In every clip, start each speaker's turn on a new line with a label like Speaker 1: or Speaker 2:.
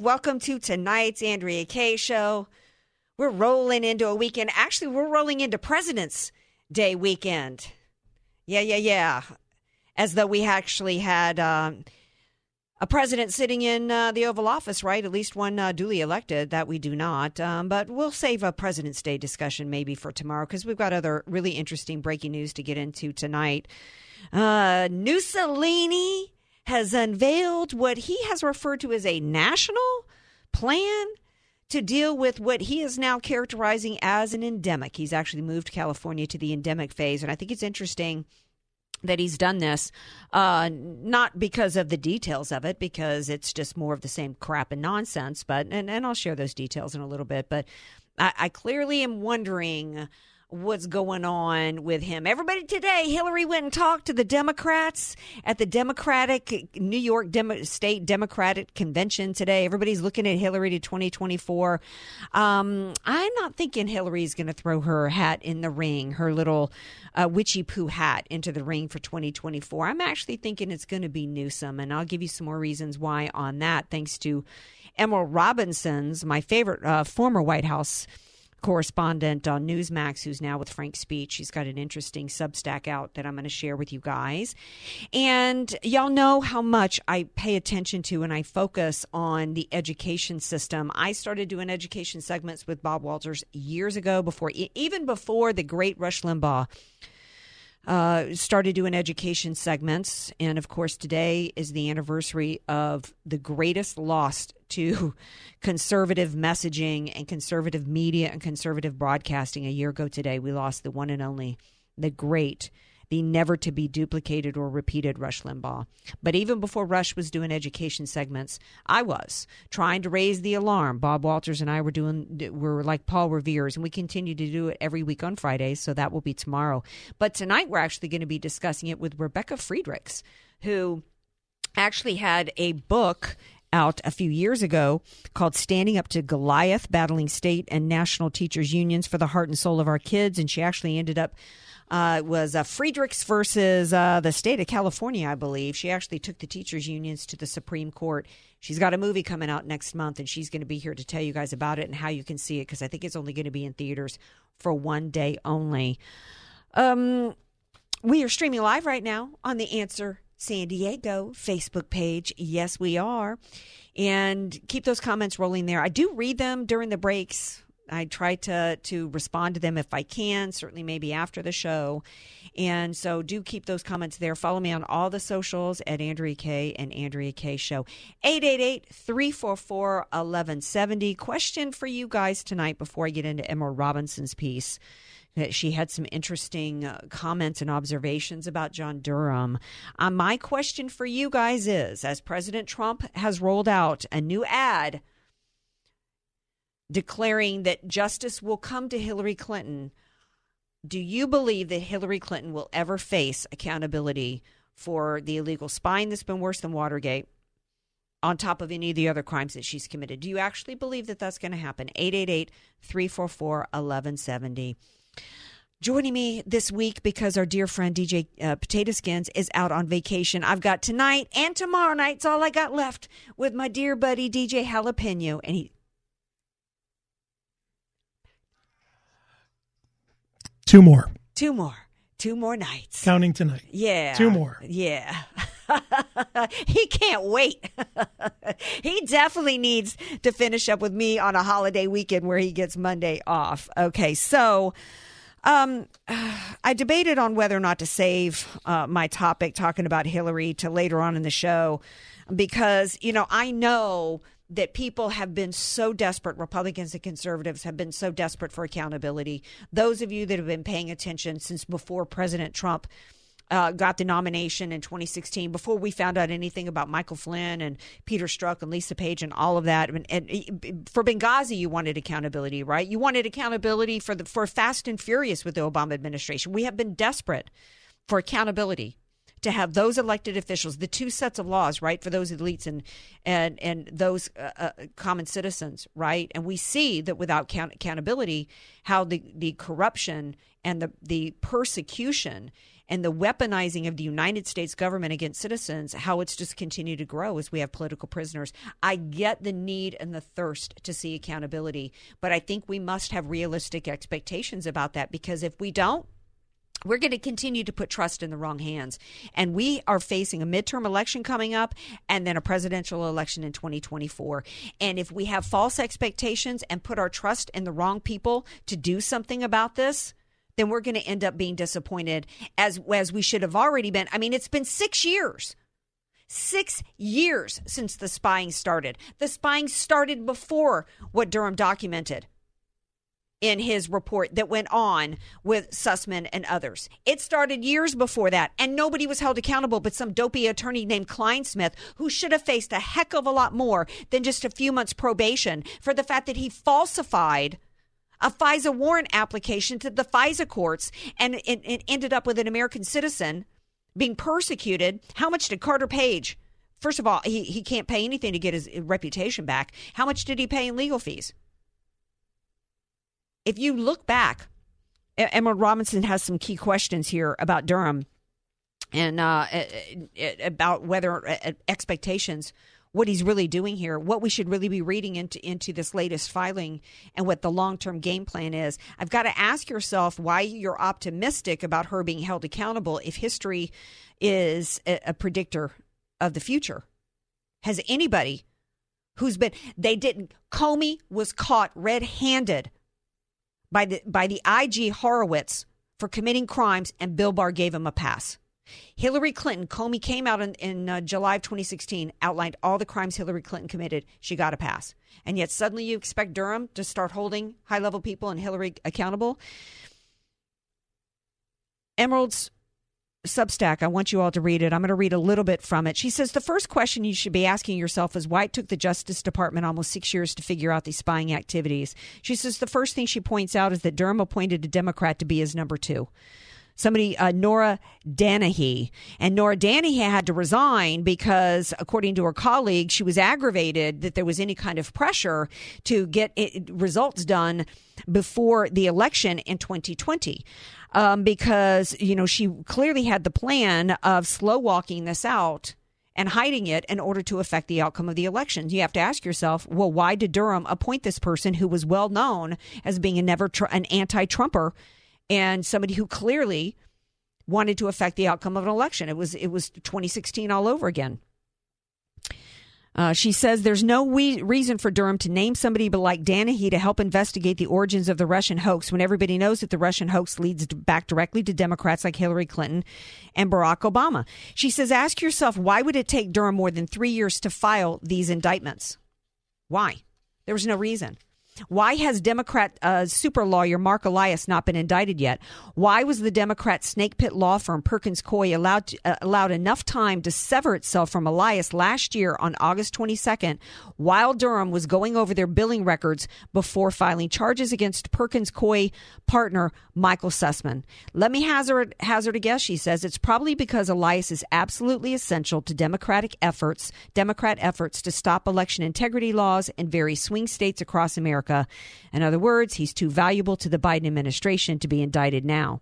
Speaker 1: Welcome to tonight's Andrea Kaye show. We're rolling into a weekend. Actually, we're rolling into President's Day weekend. Yeah, yeah, yeah. As though we actually had um, a president sitting in uh, the Oval Office, right? At least one uh, duly elected. That we do not. Um, but we'll save a President's Day discussion maybe for tomorrow because we've got other really interesting breaking news to get into tonight. Uh, Mussolini has unveiled what he has referred to as a national plan to deal with what he is now characterizing as an endemic. He's actually moved California to the endemic phase. And I think it's interesting that he's done this, uh, not because of the details of it, because it's just more of the same crap and nonsense. But and, and I'll share those details in a little bit. But I, I clearly am wondering what's going on with him. Everybody today, Hillary went and talked to the Democrats at the Democratic New York Demo- State Democratic Convention today. Everybody's looking at Hillary to 2024. Um, I'm not thinking Hillary's going to throw her hat in the ring, her little uh, witchy poo hat into the ring for 2024. I'm actually thinking it's going to be Newsom, and I'll give you some more reasons why on that, thanks to Emerald Robinson's, my favorite uh, former White House correspondent on Newsmax, who's now with Frank Speech. She's got an interesting Substack out that I'm going to share with you guys. And y'all know how much I pay attention to and I focus on the education system. I started doing education segments with Bob Walters years ago, before even before the great Rush Limbaugh uh, started doing education segments. And of course, today is the anniversary of the greatest loss to conservative messaging and conservative media and conservative broadcasting. A year ago today, we lost the one and only, the great the never to be duplicated or repeated Rush Limbaugh. But even before Rush was doing education segments, I was trying to raise the alarm. Bob Walters and I were doing, we're like Paul Revere's, and we continue to do it every week on Fridays, so that will be tomorrow. But tonight we're actually going to be discussing it with Rebecca Friedrichs, who actually had a book out a few years ago called Standing Up to Goliath Battling State and National Teachers Unions for the Heart and Soul of Our Kids. And she actually ended up uh, was uh, Friedrichs versus uh, the state of California, I believe. She actually took the teachers' unions to the Supreme Court. She's got a movie coming out next month, and she's going to be here to tell you guys about it and how you can see it because I think it's only going to be in theaters for one day only. Um, we are streaming live right now on the Answer San Diego Facebook page. Yes, we are. And keep those comments rolling there. I do read them during the breaks. I try to to respond to them if I can, certainly maybe after the show. And so do keep those comments there. Follow me on all the socials at Andrea Kaye and Andrea Kaye Show. 888-344-1170. Question for you guys tonight before I get into Emerald Robinson's piece. She had some interesting uh, comments and observations about John Durham. Uh, my question for you guys is as President Trump has rolled out a new ad declaring that justice will come to Hillary Clinton, do you believe that Hillary Clinton will ever face accountability for the illegal spying that's been worse than Watergate? On top of any of the other crimes that she's committed. Do you actually believe that that's going to happen? 888 344 1170. Joining me this week because our dear friend DJ uh, Potato Skins is out on vacation. I've got tonight and tomorrow night's all I got left with my dear buddy DJ Jalapeno. And he
Speaker 2: Two more.
Speaker 1: Two more. Two more nights.
Speaker 2: Counting tonight.
Speaker 1: Yeah.
Speaker 2: Two more.
Speaker 1: Yeah. he can't wait. he definitely needs to finish up with me on a holiday weekend where he gets Monday off. Okay, so um, I debated on whether or not to save uh, my topic talking about Hillary to later on in the show because, you know, I know that people have been so desperate, Republicans and conservatives have been so desperate for accountability. Those of you that have been paying attention since before President Trump uh, got the nomination in 2016, before we found out anything about Michael Flynn and Peter Strzok and Lisa Page and all of that. And, and for Benghazi, you wanted accountability, right? You wanted accountability for the for Fast and Furious with the Obama administration. We have been desperate for accountability to have those elected officials, the two sets of laws, right, for those elites and and and those uh, uh, common citizens, right? And we see that without count- accountability, how the the corruption and the the persecution and the weaponizing of the United States government against citizens, how it's just continued to grow as we have political prisoners. I get the need and the thirst to see accountability, but I think we must have realistic expectations about that because if we don't, we're going to continue to put trust in the wrong hands. And we are facing a midterm election coming up and then a presidential election in 2024. And if we have false expectations and put our trust in the wrong people to do something about this, then we're going to end up being disappointed as as we should have already been. I mean, it's been 6 years. 6 years since the spying started. The spying started before what Durham documented in his report that went on with Sussmann and others. It started years before that, and nobody was held accountable but some dopey attorney named Clinesmith, who should have faced a heck of a lot more than just a few months probation for the fact that he falsified a FISA warrant application to the FISA courts and it, it ended up with an American citizen being persecuted. How much did Carter Page? First of all, he, he can't pay anything to get his reputation back. How much did he pay in legal fees? if you look back, Emerald Robinson has some key questions here about Durham and uh, about whether expectations, what he's really doing here, what we should really be reading into into this latest filing, and what the long term game plan is. I've got to ask yourself why you're optimistic about her being held accountable if history is a, a predictor of the future. Has anybody who's been they didn't Comey was caught red handed by the by the IG Horowitz for committing crimes, and Bill Barr gave him a pass. Hillary Clinton, Comey came out in, in uh, July of 2016, outlined all the crimes Hillary Clinton committed. She got a pass. And yet suddenly you expect Durham to start holding high level people and Hillary accountable. Emerald's Substack. I want you all to read it. I'm going to read a little bit from it. She says the first question you should be asking yourself is why it took the Justice Department almost six years to figure out these spying activities. She says the first thing she points out is that Durham appointed a Democrat to be his number two somebody, uh, Nora Dannehy. And Nora Dannehy had to resign because, according to her colleague, she was aggravated that there was any kind of pressure to get it, results done before the election in 2020. Um, because, you know, she clearly had the plan of slow walking this out and hiding it in order to affect the outcome of the election. You have to ask yourself, well, why did Durham appoint this person who was well known as being a never tr- an anti-Trumper and somebody who clearly wanted to affect the outcome of an election. It was it was 2016 all over again. Uh, she says there's no we- reason for Durham to name somebody but like Dannehy to help investigate the origins of the Russian hoax when everybody knows that the Russian hoax leads back directly to Democrats like Hillary Clinton and Barack Obama. She says, ask yourself, why would it take Durham more than three years to file these indictments? Why? There was no reason. Why has Democrat uh, super lawyer Marc Elias not been indicted yet? Why was the Democrat snake pit law firm Perkins Coie allowed to, uh, allowed enough time to sever itself from Elias last year on August 22nd, while Durham was going over their billing records before filing charges against Perkins Coie partner Michael Sussmann? Let me hazard hazard a guess. She says it's probably because Elias is absolutely essential to Democratic efforts, Democrat efforts to stop election integrity laws in various swing states across America. America. In other words, he's too valuable to the Biden administration to be indicted now.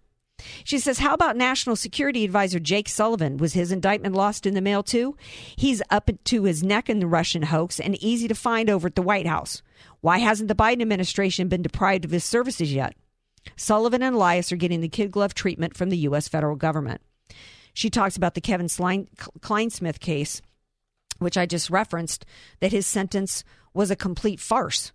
Speaker 1: She says, How about National Security Advisor Jake Sullivan? Was his indictment lost in the mail too? He's up to his neck in the Russian hoax and easy to find over at the White House. Why hasn't the Biden administration been deprived of his services yet? Sullivan and Elias are getting the kid glove treatment from the U.S. federal government. She talks about the Kevin Clinesmith case, which I just referenced, that his sentence was a complete farce.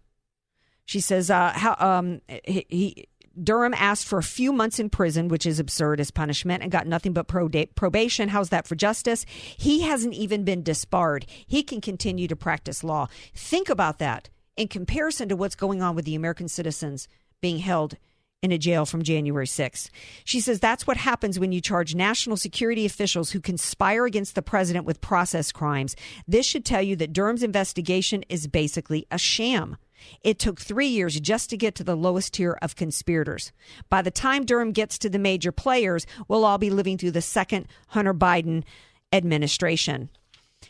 Speaker 1: She says, uh, how, um, he, he, Durham asked for a few months in prison, which is absurd as punishment, and got nothing but probation. How's that for justice? He hasn't even been disbarred. He can continue to practice law. Think about that in comparison to what's going on with the American citizens being held in a jail from January 6th. She says that's what happens when you charge national security officials who conspire against the president with process crimes. This should tell you that Durham's investigation is basically a sham. It took three years just to get to the lowest tier of conspirators. By the time Durham gets to the major players, we'll all be living through the second Hunter Biden administration.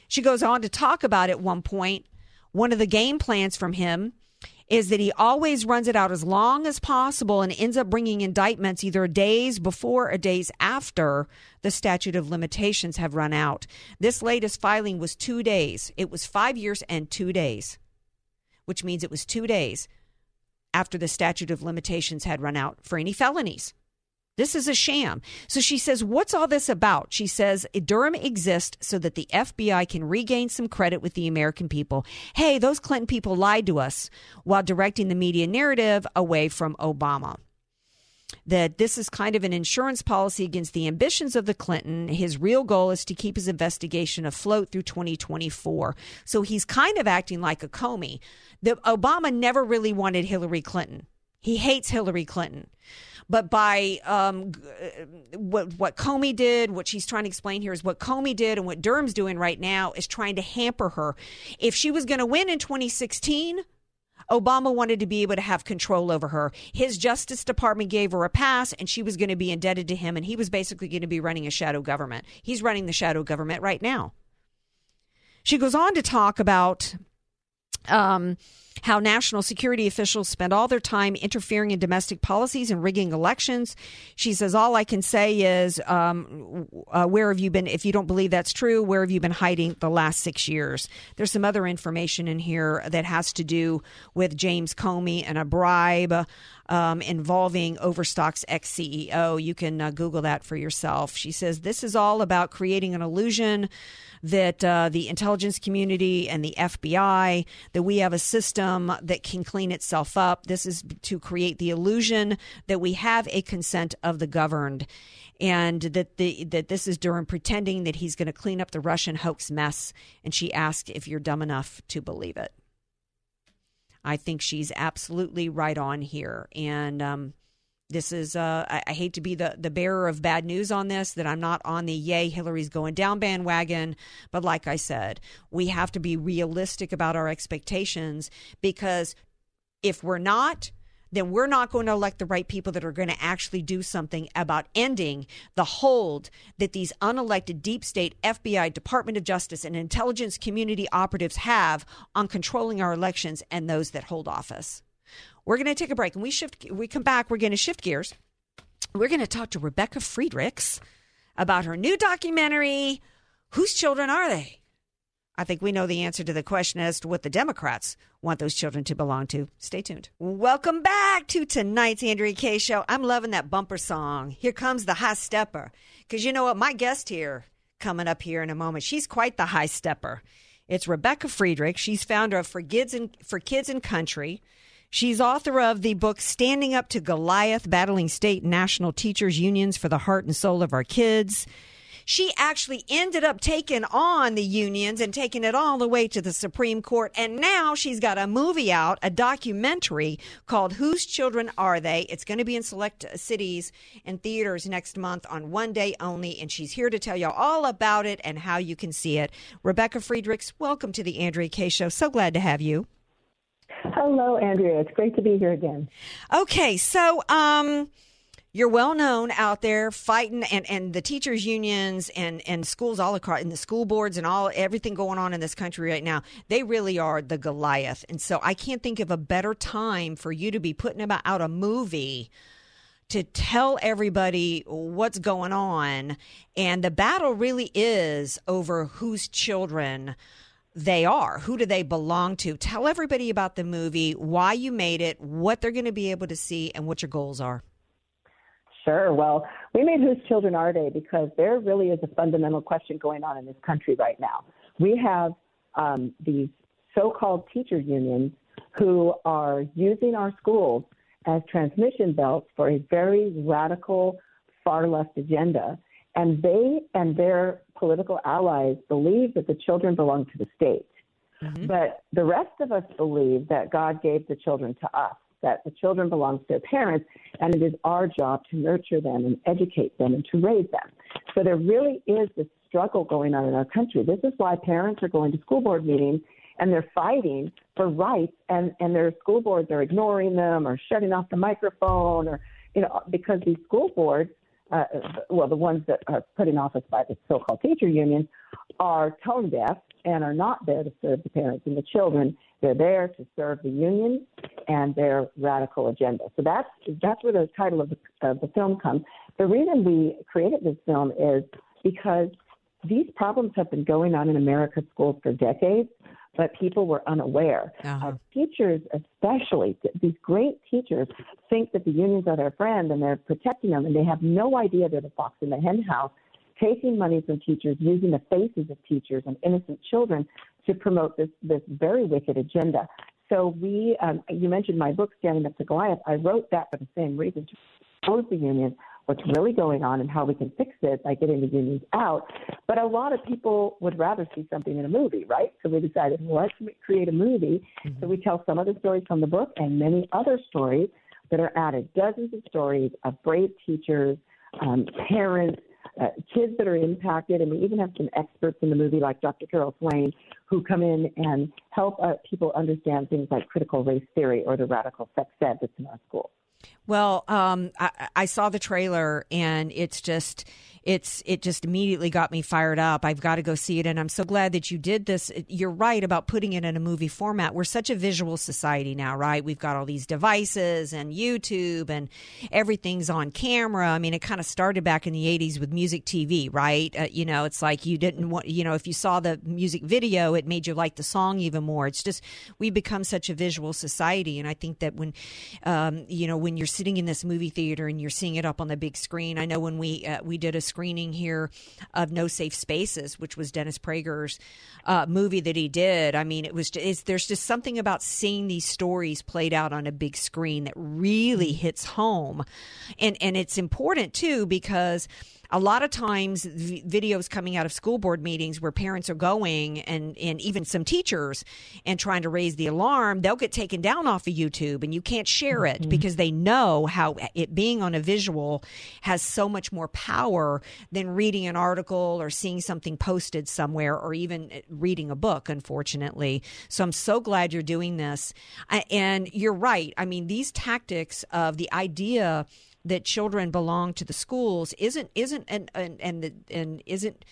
Speaker 1: She goes on to talk about at one point one of the game plans from him is that he always runs it out as long as possible and ends up bringing indictments either days before or days after the statute of limitations have run out. This latest filing was two days. It was five years and two days, which means it was two days after the statute of limitations had run out for any felonies. This is a sham. So she says, What's all this about? She says, Durham exists so that the FBI can regain some credit with the American people. Hey, those Clinton people lied to us while directing the media narrative away from Obama. That this is kind of an insurance policy against the ambitions of the Clinton. His real goal is to keep his investigation afloat through 2024. So he's kind of acting like a Comey. The, Obama never really wanted Hillary Clinton. He hates Hillary Clinton. But by um, uh, what what Comey did, what she's trying to explain here is what Comey did, and what Durham's doing right now is trying to hamper her. If she was going to win in 2016. Obama wanted to be able to have control over her. His Justice Department gave her a pass, and she was going to be indebted to him, and he was basically going to be running a shadow government. He's running the shadow government right now. She goes on to talk about um, how national security officials spend all their time interfering in domestic policies and rigging elections. She says, All I can say is, um, uh, where have you been? If you don't believe that's true, where have you been hiding the last six years? There's some other information in here that has to do with James Comey and a bribe. Um, involving Overstock's ex CEO. You can uh, Google that for yourself. She says this is all about creating an illusion that uh, the intelligence community and the FBI, that we have a system that can clean itself up. This is to create the illusion that we have a consent of the governed and that the that this is Durham pretending that he's going to clean up the Russian hoax mess. And she asked if you're dumb enough to believe it. I think she's absolutely right on here, and um, this is uh, I, I, hate to be the, the bearer of bad news on this that i'm not on the yay hillary's going down bandwagon but like i said we have to be realistic about our expectations because if we're not then we're not going to elect the right people that are going to actually do something about ending the hold that these unelected deep state FBI, Department of Justice, and intelligence community operatives have on controlling our elections and those that hold office. We're going to take a break and we shift. We come back. We're going to shift gears. We're going to talk to Rebecca Friedrichs about her new documentary. Whose children are they? I think we know the answer to the question as to what the Democrats want those children to belong to. Stay tuned. Welcome back to tonight's Andrea Kaye Show. I'm loving that bumper song. Here comes the high stepper. Because you know what? My guest here, coming up here in a moment, she's quite the high stepper. It's Rebecca Friedrich. She's founder of For Kids and, For Kids and Country. She's author of the book Standing Up to Goliath Battling State and National Teachers Unions for the Heart and Soul of Our Kids. She actually ended up taking on the unions and taking it all the way to the Supreme Court. And now she's got a movie out, a documentary called Whose Children Are They? It's going to be in select cities and theaters next month on one day only. And she's here to tell you all about it and how you can see it. Rebecca Friedrichs, welcome to the Andrea Kaye Show. So glad to have you.
Speaker 2: Hello, Andrea. It's great to be here again.
Speaker 1: Okay, so um, you're well known out there fighting, and, and the teachers' unions and, and schools all across, and the school boards and all everything going on in this country right now. They really are the Goliath, and so I can't think of a better time for you to be putting about out a movie to tell everybody what's going on. And the battle really is over whose children they are. Who do they belong to? Tell everybody about the movie, why you made it, what they're going to be able to see, and what your goals are.
Speaker 2: Sure. Well, we made Whose Children Are They because there really is a fundamental question going on in this country right now. We have um, these so called teacher unions who are using our schools as transmission belts for a very radical far left agenda. And they and their political allies believe that the children belong to the state. Mm-hmm. But the rest of us believe that God gave the children to us, that the children belong to their parents, and it is our job to nurture them and educate them and to raise them. So there really is this struggle going on in our country. This is why parents are going to school board meetings and they're fighting for rights and, and their school boards are ignoring them or shutting off the microphone or you know because these school boards uh, well, the ones that are put in office by the so-called teacher unions, are tone deaf and are not there to serve the parents and the children. They're there to serve the union and their radical agenda. So that's that's where the title of the, of the film comes. The reason we created this film is because these problems have been going on in America's schools for decades, but people were unaware. Uh-huh. Uh, teachers, especially, these great teachers, think that the unions are their friend and they're protecting them, and they have no idea they're the fox in the henhouse, taking money from teachers, using the faces of teachers and innocent children to promote this, this very wicked agenda. So we, um, you mentioned my book, Standing Up to Goliath. I wrote that for the same reason to oppose the unions, what's really going on and how we can fix it by getting the unions out. But a lot of people would rather see something in a movie, right? So we decided, well, let's create a movie. Mm-hmm. So we tell some of the stories from the book and many other stories that are added. Dozens of stories of brave teachers, um, parents, uh, kids that are impacted, and we even have some experts in the movie like Dr. Carol Swain who come in and help uh, people understand things like critical race theory or the radical sex ed that's in our schools.
Speaker 1: Well, um, I, I, saw the trailer and it's just it's it just immediately got me fired up. I've got to go see it, and I'm so glad that you did this. You're right about putting it in a movie format. We're such a visual society now, right? We've got all these devices and YouTube, and everything's on camera. I mean, it kind of started back in the '80s with music TV, right? Uh, you know, it's like you didn't want, you know, if you saw the music video, it made you like the song even more. It's just we become such a visual society, and I think that when, um, you know, when you're sitting in this movie theater and you're seeing it up on the big screen, I know when we uh, we did a screening here of No Safe Spaces, which was Dennis Prager's uh, movie that he did. I mean, it was just, there's just something about seeing these stories played out on a big screen that really hits home, and and it's important too because a lot of times videos coming out of school board meetings where parents are going and, and even some teachers and trying to raise the alarm, they'll get taken down off of YouTube and you can't share it mm-hmm. because they know how it being on a visual has so much more power than reading an article or seeing something posted somewhere or even uh, reading a book, unfortunately. So I'm so glad you're doing this. And you're right. I mean, these tactics of the idea that children belong to the schools isn't isn't and and and, the, and isn't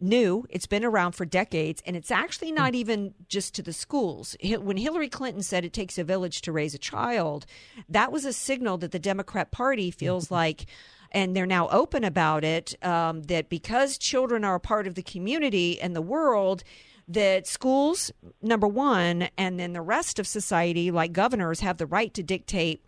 Speaker 1: new. It's been around for decades, and it's actually not hmm. even just to the schools. When Hillary Clinton said it takes a village to raise a child, that was a signal that the Democrat Party feels like. And they're now open about it. Um, that because children are a part of the community and the world, that schools, number one, and then the rest of society, like governors, have the right to dictate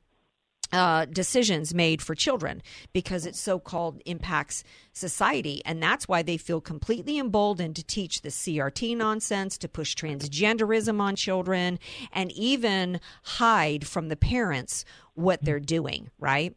Speaker 1: uh, decisions made for children because it so called impacts society. And that's why they feel completely emboldened to teach the CRT nonsense, to push transgenderism on children, and even hide from the parents what they're doing, right?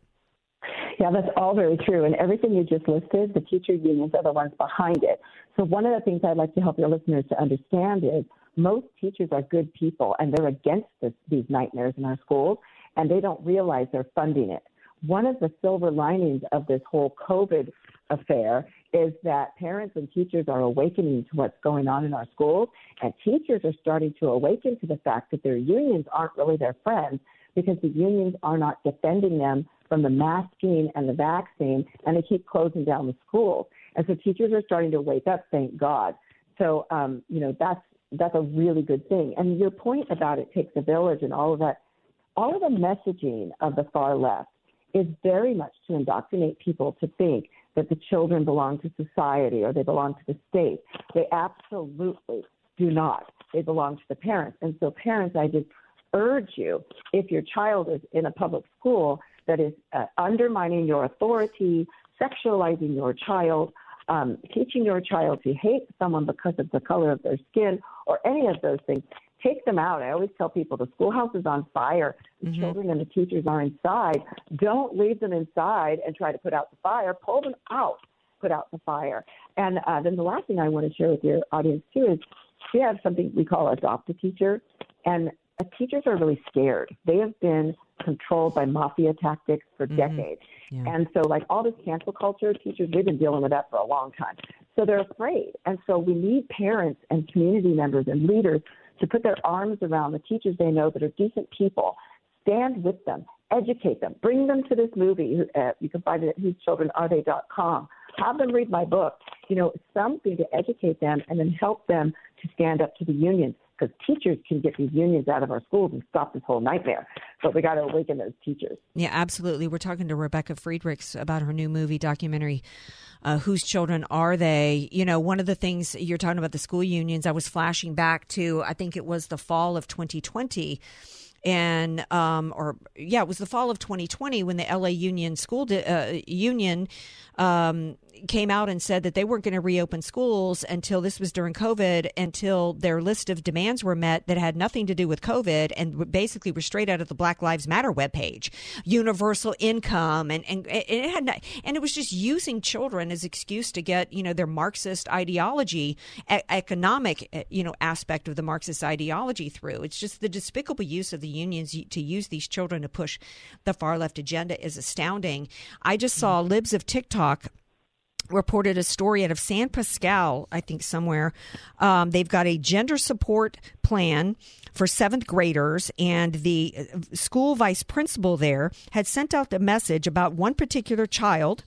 Speaker 2: Yeah, that's all very true. And everything you just listed, the teacher unions are the ones behind it. So, one of the things I'd like to help your listeners to understand is most teachers are good people and they're against this, these nightmares in our schools and they don't realize they're funding it. One of the silver linings of this whole COVID affair is that parents and teachers are awakening to what's going on in our schools, and teachers are starting to awaken to the fact that their unions aren't really their friends because the unions are not defending them from the masking and the vaccine, and they keep closing down the schools. And so teachers are starting to wake up, thank God. So, um, you know, that's that's a really good thing. And your point about it takes a village and all of that all of the messaging of the far left is very much to indoctrinate people to think that the children belong to society or they belong to the state. They absolutely do not. They belong to the parents. And so, parents, I just urge you if your child is in a public school that is uh, undermining your authority, sexualizing your child, um, teaching your child to hate someone because of the color of their skin, or any of those things, take them out. I always tell people the schoolhouse is on fire. The mm-hmm. children and the teachers are inside. Don't leave them inside and try to put out the fire. Pull them out, put out the fire. And uh, then the last thing I want to share with your audience too is we have something we call adopt a teacher, and uh, teachers are really scared. They have been controlled by mafia tactics for mm-hmm. decades. Yeah. And so, like all this cancel culture, teachers, we've been dealing with that for a long time. So they're afraid. And so we need parents and community members and leaders to put their arms around the teachers they know that are decent people, stand with them, educate them, bring them to this movie. Uh, you can find it at whosechildrenarethey.com. Have them read my book. You know, something to educate them and then help them to stand up to the unions because teachers can get these unions out of our schools and stop this whole nightmare. but we got to awaken those teachers.
Speaker 1: Yeah, absolutely. We're talking to Rebecca Friedrichs about her new movie documentary, uh, Whose Children Are They? You know, one of the things you're talking about the school unions, I was flashing back to, I think it was the fall of 2020 and um, or yeah, it was the fall of 2020 when the LA Union School di- uh, Union um, came out and said that they weren't going to reopen schools until this was during COVID, until their list of demands were met that had nothing to do with COVID and basically were straight out of the Black Lives Matter webpage, universal income, and and, and it had not, and it was just using children as excuse to get you know their Marxist ideology, e- economic you know aspect of the Marxist ideology through. It's just the despicable use of the unions to use these children to push the far left agenda is astounding. I just saw libs of TikTok reported a story out of San Pascal, I think somewhere. Um, they've got a gender support plan for seventh graders, and the uh, school vice principal there had sent out a message about one particular child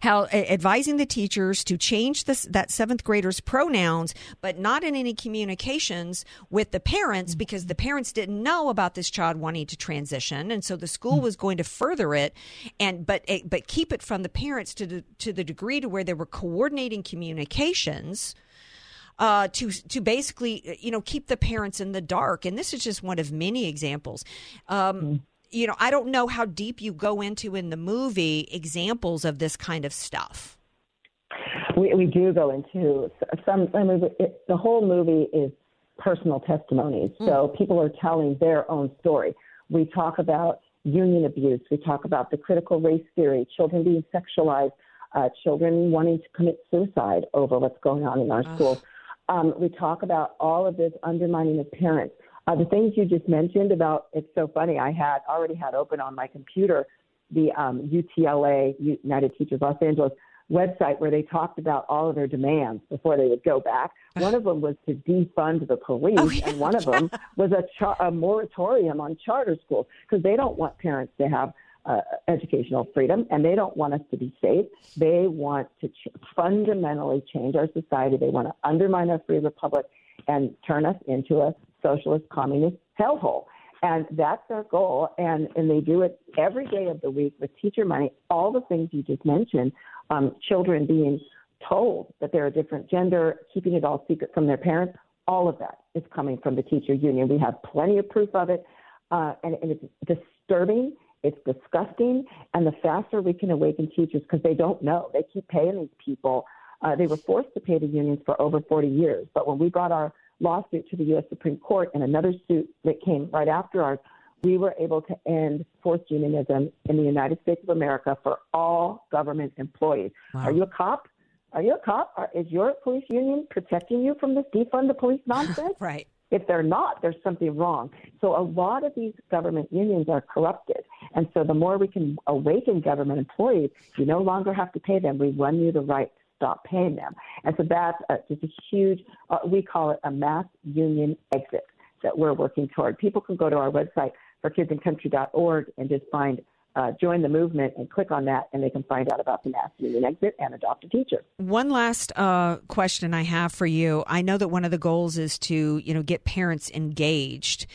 Speaker 1: how advising the teachers to change this, that seventh grader's pronouns, but not in any communications with the parents because the parents didn't know about this child wanting to transition, and so the school was going to further it, and but eh, but keep it from the parents to the to the degree to where they were coordinating communications. Uh, to to basically you know keep the parents in the dark, and this is just one of many examples. Um, mm you know, I don't know how deep you go into in the movie examples of this kind of stuff.
Speaker 2: We, we do go into some. I mean, it, the whole movie is personal testimonies. Mm. So people are telling their own story. We talk about union abuse. We talk about the critical race theory, children being sexualized, uh, children wanting to commit suicide over what's going on in our schools. Um, we talk about all of this undermining of parents. Uh, the things you just mentioned about it's so funny. I had already had open on my computer the um, UTLA United Teachers Los Angeles website where they talked about all of their demands before they would go back. One of them was to defund the police, oh, yeah. and one of them was a, char- a moratorium on charter schools because they don't want parents to have uh, educational freedom and they don't want us to be safe. They want to ch- fundamentally change our society. They want to undermine our free republic and turn us into a socialist communist hellhole. And that's their goal. And, and they do it every day of the week with teacher money, all the things you just mentioned, um, children being told that they're a different gender, keeping it all secret from their parents, all of that is coming from the teacher union. We have plenty of proof of it. Uh, and, and it's disturbing, it's disgusting. And the faster we can awaken teachers, because they don't know, they keep paying these people. Uh, they were forced to pay the unions for over 40 years. But when we brought our lawsuit to the U.S. Supreme Court and another suit that came right after ours, we were able to end forced unionism in the United States of America for all government employees. Wow. Are you a cop? Are you a cop? Are, is your police union protecting you from this defund the police nonsense?
Speaker 1: right.
Speaker 2: If they're not, there's something wrong. So a lot of these government unions are corrupted. And so the more we can awaken government employees, you no longer have to pay them. We run you the right stop paying them. And so that's a, just a huge, uh, we call it a mass union exit that we're working toward. People can go to our website, for forkidsandcountry.org, and just find uh, join the movement and click on that, and they can find out about the mass union exit and adopt a teacher.
Speaker 1: One last uh, question I have for you. I know that one of the goals is to you know get parents engaged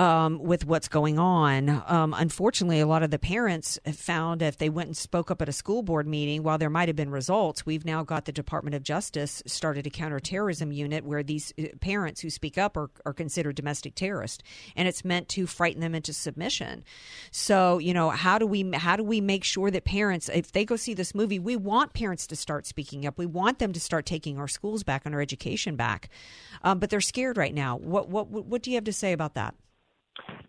Speaker 1: um, with what's going on. Um, unfortunately, a lot of the parents have found if they went and spoke up at a school board meeting, while there might have been results, we've now got the Department of Justice started a counterterrorism unit where these uh, parents who speak up are, are considered domestic terrorists, and it's meant to frighten them into submission. So, you know, how do we how do we make sure that parents, if they go see this movie, we want parents to start speaking up. We want them to start taking our schools back and our education back, um, but they're scared right now. What what what do you have to say about that?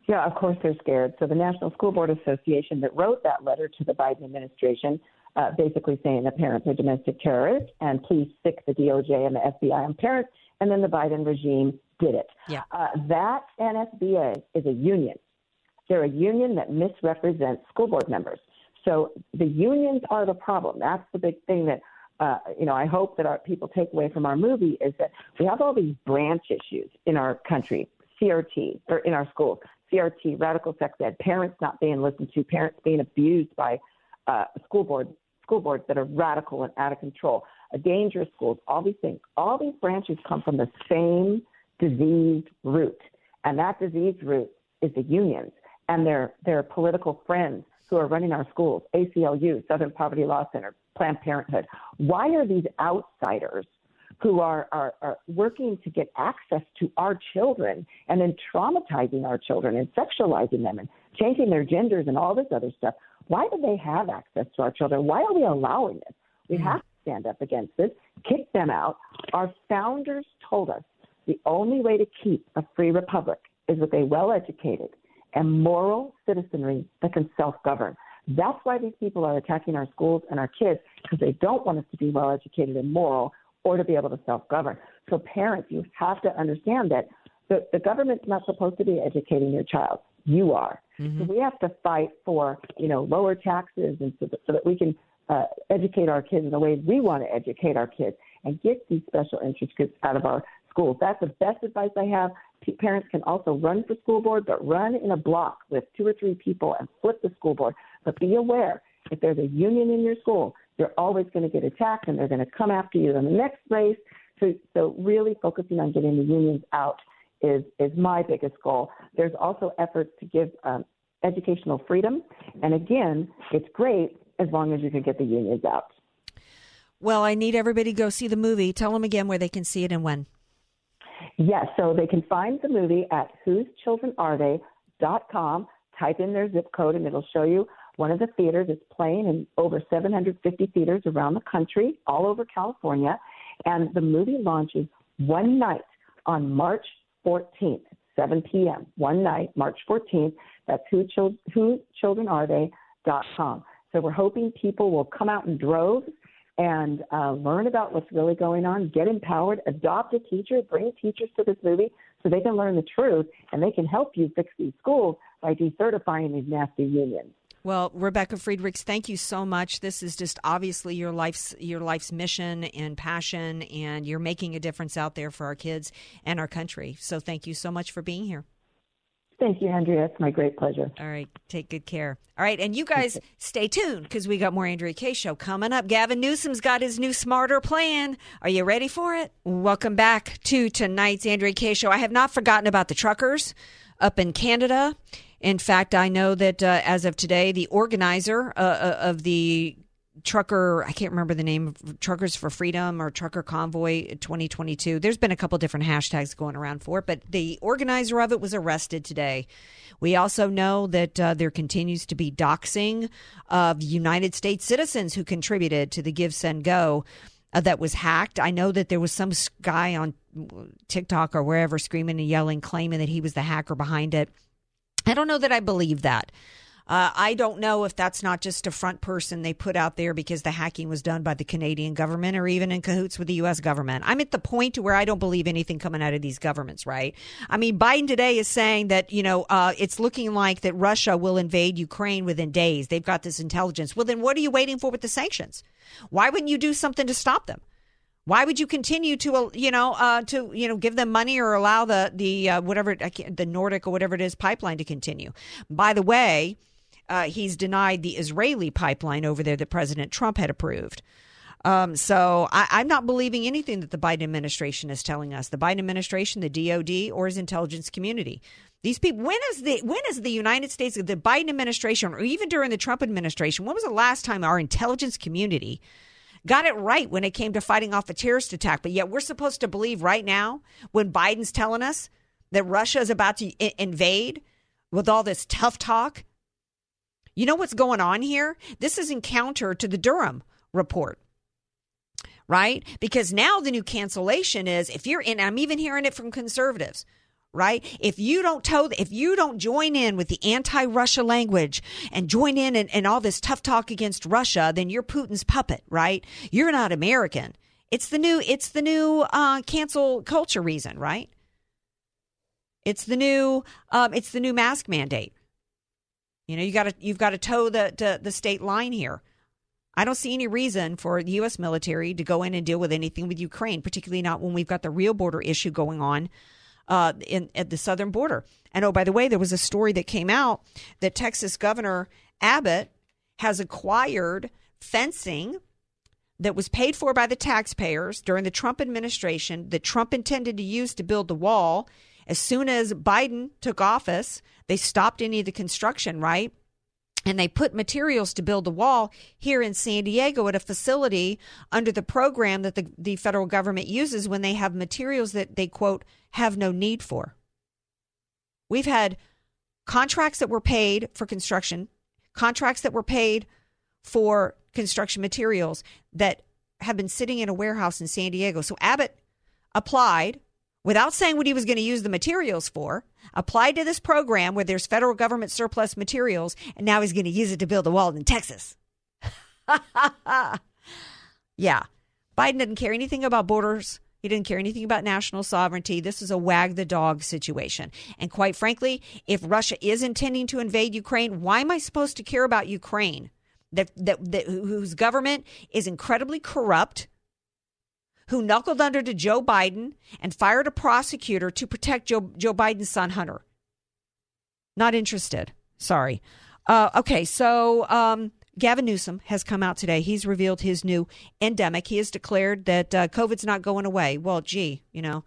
Speaker 2: Yeah, of course they're scared. So the National School Board Association that wrote that letter to the Biden administration, uh, basically saying that parents are domestic terrorists and please stick the DOJ and the FBI on parents, and then the Biden regime did it.
Speaker 1: Yeah.
Speaker 2: Uh, that NSBA is a union. They're a union that misrepresents school board members. So the unions are the problem. That's the big thing that uh, you know, I hope that our people take away from our movie is that we have all these branch issues in our country. CRT or in our schools, CRT, radical sex ed, parents not being listened to, parents being abused by uh, school boards, school boards that are radical and out of control, a dangerous schools, all these things. All these branches come from the same diseased root, and that diseased root is the unions. and their, their political friends who are running our schools, ACLU, Southern Poverty Law Center, Planned Parenthood. Why are these outsiders who are, are, are working to get access to our children and then traumatizing our children and sexualizing them and changing their genders and all this other stuff? Why do they have access to our children? Why are we allowing this? We mm-hmm. have to stand up against this, kick them out. Our founders told us the only way to keep a free republic is with a well educated and moral citizenry that can self govern. That's why these people are attacking our schools and our kids because they don't want us to be well educated and moral or to be able to self govern. So, parents, you have to understand that the, the government's not supposed to be educating your child. You are. Mm-hmm. So we have to fight for, you know, lower taxes and so that, so that we can uh, educate our kids in the ways we want to educate our kids and get these special interest groups out of our schools. That's the best advice I have. P- parents can also run for school board, but run in a block with two or three people and flip the school board. But be aware if there's a union in your school, you're always going to get attacked and they're going to come after you in the next race. So, so really focusing on getting the unions out is, is my biggest goal. There's also efforts to give um, educational freedom. And again, it's great as long as you can get the unions out.
Speaker 1: Well, I need everybody to go see the movie. Tell them again where they can see it and when.
Speaker 2: Yes, so they can find the movie at whosechildrenarethey.com. Type in their zip code and it'll show you one of the theaters. is playing in over 750 theaters around the country, all over California. And the movie launches one night on March 14th, 7 p.m. One night, March 14th. That's who, chil- who children are they.com. So we're hoping people will come out in droves and uh, learn about what's really going on, get empowered, adopt a teacher, bring teachers to this movie so they can learn the truth and they can help you fix these schools by decertifying these nasty unions.
Speaker 1: Well, Rebecca Friedrichs, thank you so much. This is just obviously your life's your life's mission and passion, and you're making a difference out there for our kids and our country. So, thank you so much for being here.
Speaker 2: Thank you, Andrea. It's my great pleasure.
Speaker 1: All right. Take good care. All right. And you guys stay tuned because we got more Andrea Kaye show coming up. Gavin Newsom's got his new smarter plan. Are you ready for it? Welcome back to tonight's Andrea Kaye show. I have not forgotten about the truckers up in Canada. In fact, I know that uh, as of today, the organizer uh, uh of the trucker i can't remember the name of truckers for freedom or trucker convoy 2022 there's been a couple different hashtags going around for it but the organizer of it was arrested today. We also know that uh, there continues to be doxing of united states citizens who contributed to the GiveSendGo uh, that was hacked. I know that there was some guy on tiktok or wherever screaming and yelling claiming that he was the hacker behind it i don't know that i believe that uh, I don't know if that's not just a front person they put out there because the hacking was done by the Canadian government or even in cahoots with the U.S. government. I'm at the point where I don't believe anything coming out of these governments, right? I mean, Biden today is saying that, you know, uh, it's looking like that Russia will invade Ukraine within days. They've got this intelligence. Well, then what are you waiting for with the sanctions? Why wouldn't you do something to stop them? Why would you continue to, uh, you know, uh, to you know give them money or allow the the uh, whatever the Nordic or whatever it is pipeline to continue? By the way, uh, he's denied the Israeli pipeline over there that President Trump had approved. Um, so I, am not believing anything that the Biden administration is telling us. The Biden administration, the DOD, or his intelligence community. These people. When is the when is the United States, the Biden administration, or even during the Trump administration, when was the last time our intelligence community got it right when it came to fighting off a terrorist attack? But yet we're supposed to believe right now when Biden's telling us that Russia is about to I- invade with all this tough talk you know what's going on here? This is in counter to the Durham report. Right? Because now the new cancellation is if you're in, I'm even hearing it from conservatives right? If you don't toe, if you don't join in with the anti-Russia language and join in and, all this tough talk against Russia, then you're Putin's puppet, right? You're not American. It's the new, it's the new uh, cancel culture reason, right? It's the new, um, it's the new mask mandate. You know, you got to you've got to toe the, the the state line here. I don't see any reason for the U.S. military to go in and deal with anything with Ukraine, particularly not when we've got the real border issue going on uh, in at the southern border. And oh, by the way, there was a story that came out that Texas Governor Abbott has acquired fencing that was paid for by the taxpayers during the Trump administration that Trump intended to use to build the wall As soon as Biden took office, they stopped any of the construction, right? And they put materials to build a wall here in San Diego at a facility under the program that the, the federal government uses when they have materials that they quote have no need for. We've had contracts that were paid for construction, contracts that were paid for construction materials that have been sitting in a warehouse in San Diego. So Abbott applied without saying what he was going to use the materials for, applied to this program where there's federal government surplus materials, and now he's going to use it to build a wall in Texas. yeah. Biden didn't care anything about borders. He didn't care anything about national sovereignty. This is a wag the dog situation. And quite frankly, if Russia is intending to invade Ukraine, why am I supposed to care about Ukraine? That, that, that whose government is incredibly corrupt who knuckled under to Joe Biden and fired a prosecutor to protect Joe, Joe Biden's son, Hunter. Not interested. Sorry. Uh, okay, so um, Gavin Newsom has come out today. He's revealed his new endemic. He has declared that uh, COVID's not going away. Well, gee, you know,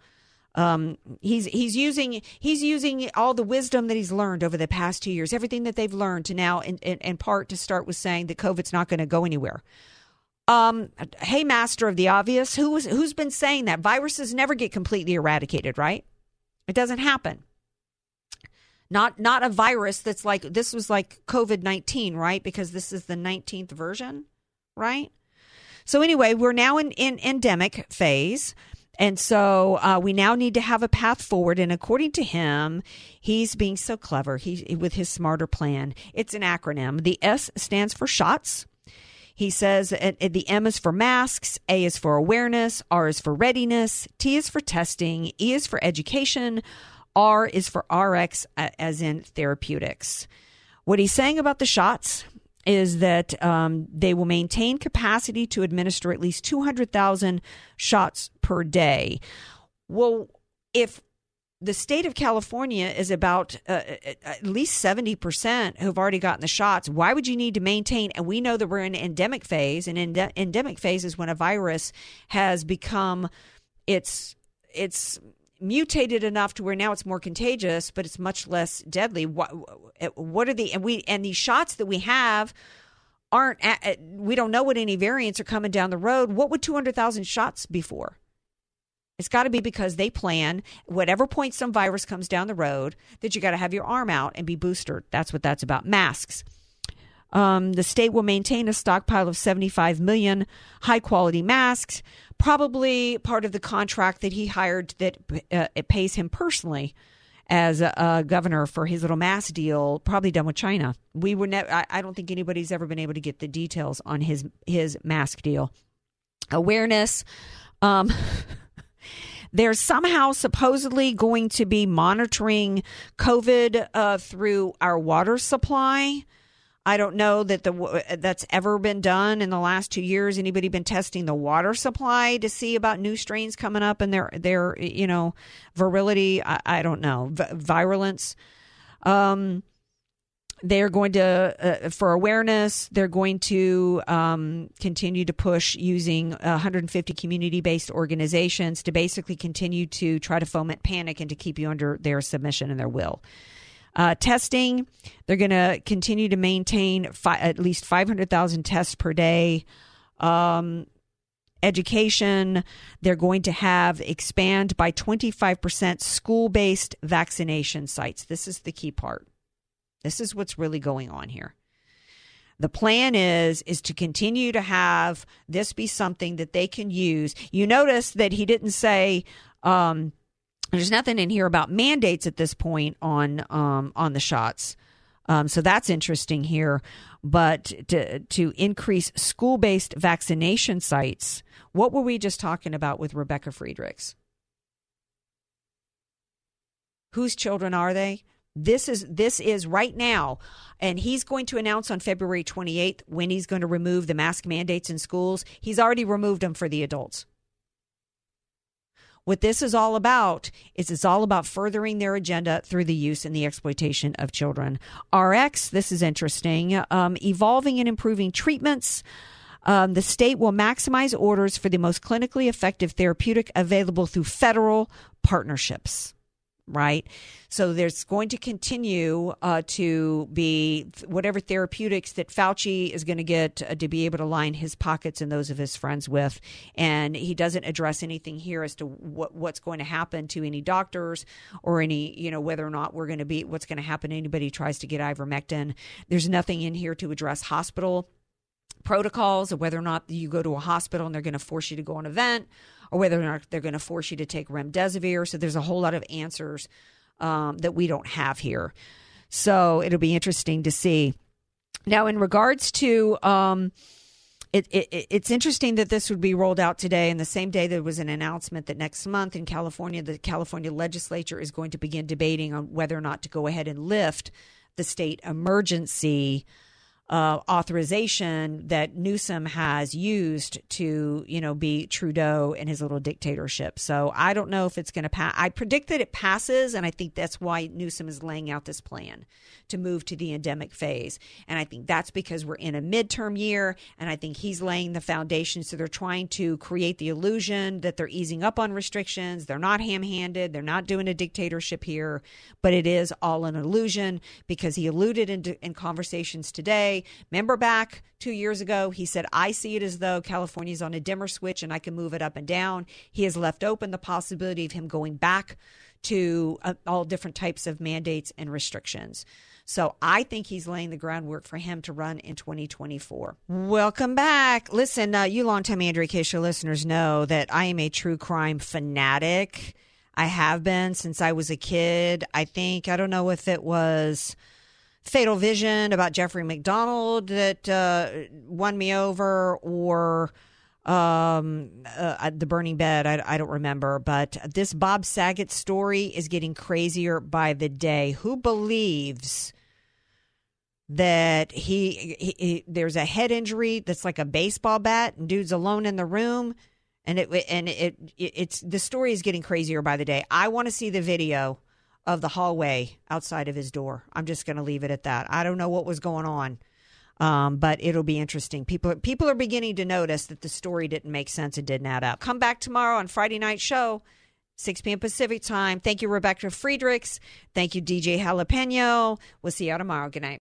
Speaker 1: um, he's he's using he's using all the wisdom that he's learned over the past two years, everything that they've learned to now, in, in, in part, to start with saying that COVID's not going to go anywhere. Um, hey, master of the obvious, who was, who's been saying that viruses never get completely eradicated, right? It doesn't happen. Not not a virus that's like this was like COVID nineteen, right? Because this is the nineteenth version, right? So anyway, we're now in, in endemic phase. And so uh, we now need to have a path forward. And according to him, he's being so clever. He with his smarter plan. It's an acronym. The S stands for shots. He says the M is for masks, A is for awareness, R is for readiness, T is for testing, E is for education, R is for RX, as in therapeutics. What he's saying about the shots is that um, they will maintain capacity to administer at least 200,000 shots per day. Well, if the state of California is about uh, uh at least 70% who've already gotten the shots. Why would you need to maintain? And we know that we're in endemic phase, and ende- endemic phase is when a virus has become it's it's mutated enough to where now it's more contagious, but it's much less deadly. What, what are the and we and these shots that we have aren't we don't know what any variants are coming down the road. What would 200,000 shots be for? It's got to be because they plan whatever point some virus comes down the road that you got to have your arm out and be boosted. That's what that's about. Masks. Um, the state will maintain a stockpile of 75 million high quality masks, probably part of the contract that he hired that uh, it pays him personally as a, a, governor for his little mask deal, probably done with China. We were ne- I, I don't think anybody's ever been able to get the details on his his mask deal. Awareness. Um, They're somehow supposedly going to be monitoring COVID uh, through our water supply. I don't know that the that's ever been done in the last two years. Anybody been testing the water supply to see about new strains coming up and their their you know virility? I, I don't know v- virulence. Um, they're going to uh, for awareness they're going to um, continue to push using 150 community-based organizations to basically continue to try to foment panic and to keep you under their submission and their will. Uh, testing they're going to continue to maintain fi- at least 500000 tests per day. Um, education they're going to have expand by 25% school-based vaccination sites. This is the key part this is what's really going on here. The plan is is to continue to have this be something that they can use. You notice that he didn't say um, there's nothing in here about mandates at this point on um, on the shots. Um, so that's interesting here. But to, to increase school based vaccination sites, what were we just talking about with Rebecca Friedrichs? Whose children are they? This is this is right now, and he's going to announce on February 28th when he's going to remove the mask mandates in schools. He's already removed them for the adults. What this is all about is it's all about furthering their agenda through the use and the exploitation of children. RX, this is interesting, um, evolving and improving treatments. Um, the state will maximize orders for the most clinically effective therapeutic available through federal partnerships. Right? So there's going to continue uh, to be whatever therapeutics that Fauci is going to get uh, to be able to line his pockets and those of his friends with. And he doesn't address anything here as to what, what's going to happen to any doctors or any, you know, whether or not we're going to be, what's going to happen to anybody tries to get ivermectin. There's nothing in here to address hospital protocols or whether or not you go to a hospital and they're going to force you to go on event or whether or not they're going to force you to take remdesivir. So there's a whole lot of answers um, that we don't have here. So it'll be interesting to see. Now, in regards to, um, it, it, it's interesting that this would be rolled out today, and the same day there was an announcement that next month in California, the California legislature is going to begin debating on whether or not to go ahead and lift the state emergency uh, authorization that Newsom has used to, you know, be Trudeau and his little dictatorship. So I don't know if it's going to pass. I predict that it passes, and I think that's why Newsom is laying out this plan to move to the endemic phase. And I think that's because we're in a midterm year, and I think he's laying the foundation. So they're trying to create the illusion that they're easing up on restrictions. They're not ham handed. They're not doing a dictatorship here, but it is all an illusion because he alluded in, in conversations today. Remember back two years ago, he said, I see it as though California's on a dimmer switch and I can move it up and down. He has left open the possibility of him going back to uh, all different types of mandates and restrictions. So I think he's laying the groundwork for him to run in 2024. Welcome back. Listen, uh, you longtime Andrea Show listeners know that I am a true crime fanatic. I have been since I was a kid. I think, I don't know if it was Fatal Vision about Jeffrey MacDonald that uh, won me over or um, uh, the burning bed. I, I, don't remember, but this Bob Saget story is getting crazier by the day. Who believes that he, he, he, there's a head injury that's like a baseball bat and dude's alone in the room and it and it, it it's the story is getting crazier by the day. I want to see the video of the hallway outside of his door. I'm just going to leave it at that. I don't know what was going on. Um, but it'll be interesting. People people are beginning to notice that the story didn't make sense. It didn't add up. Come back tomorrow on Friday night show. 6 p.m. Pacific time. Thank you, Rebecca Friedrichs. Thank you, DJ Jalapeno. We'll see you tomorrow. Good night.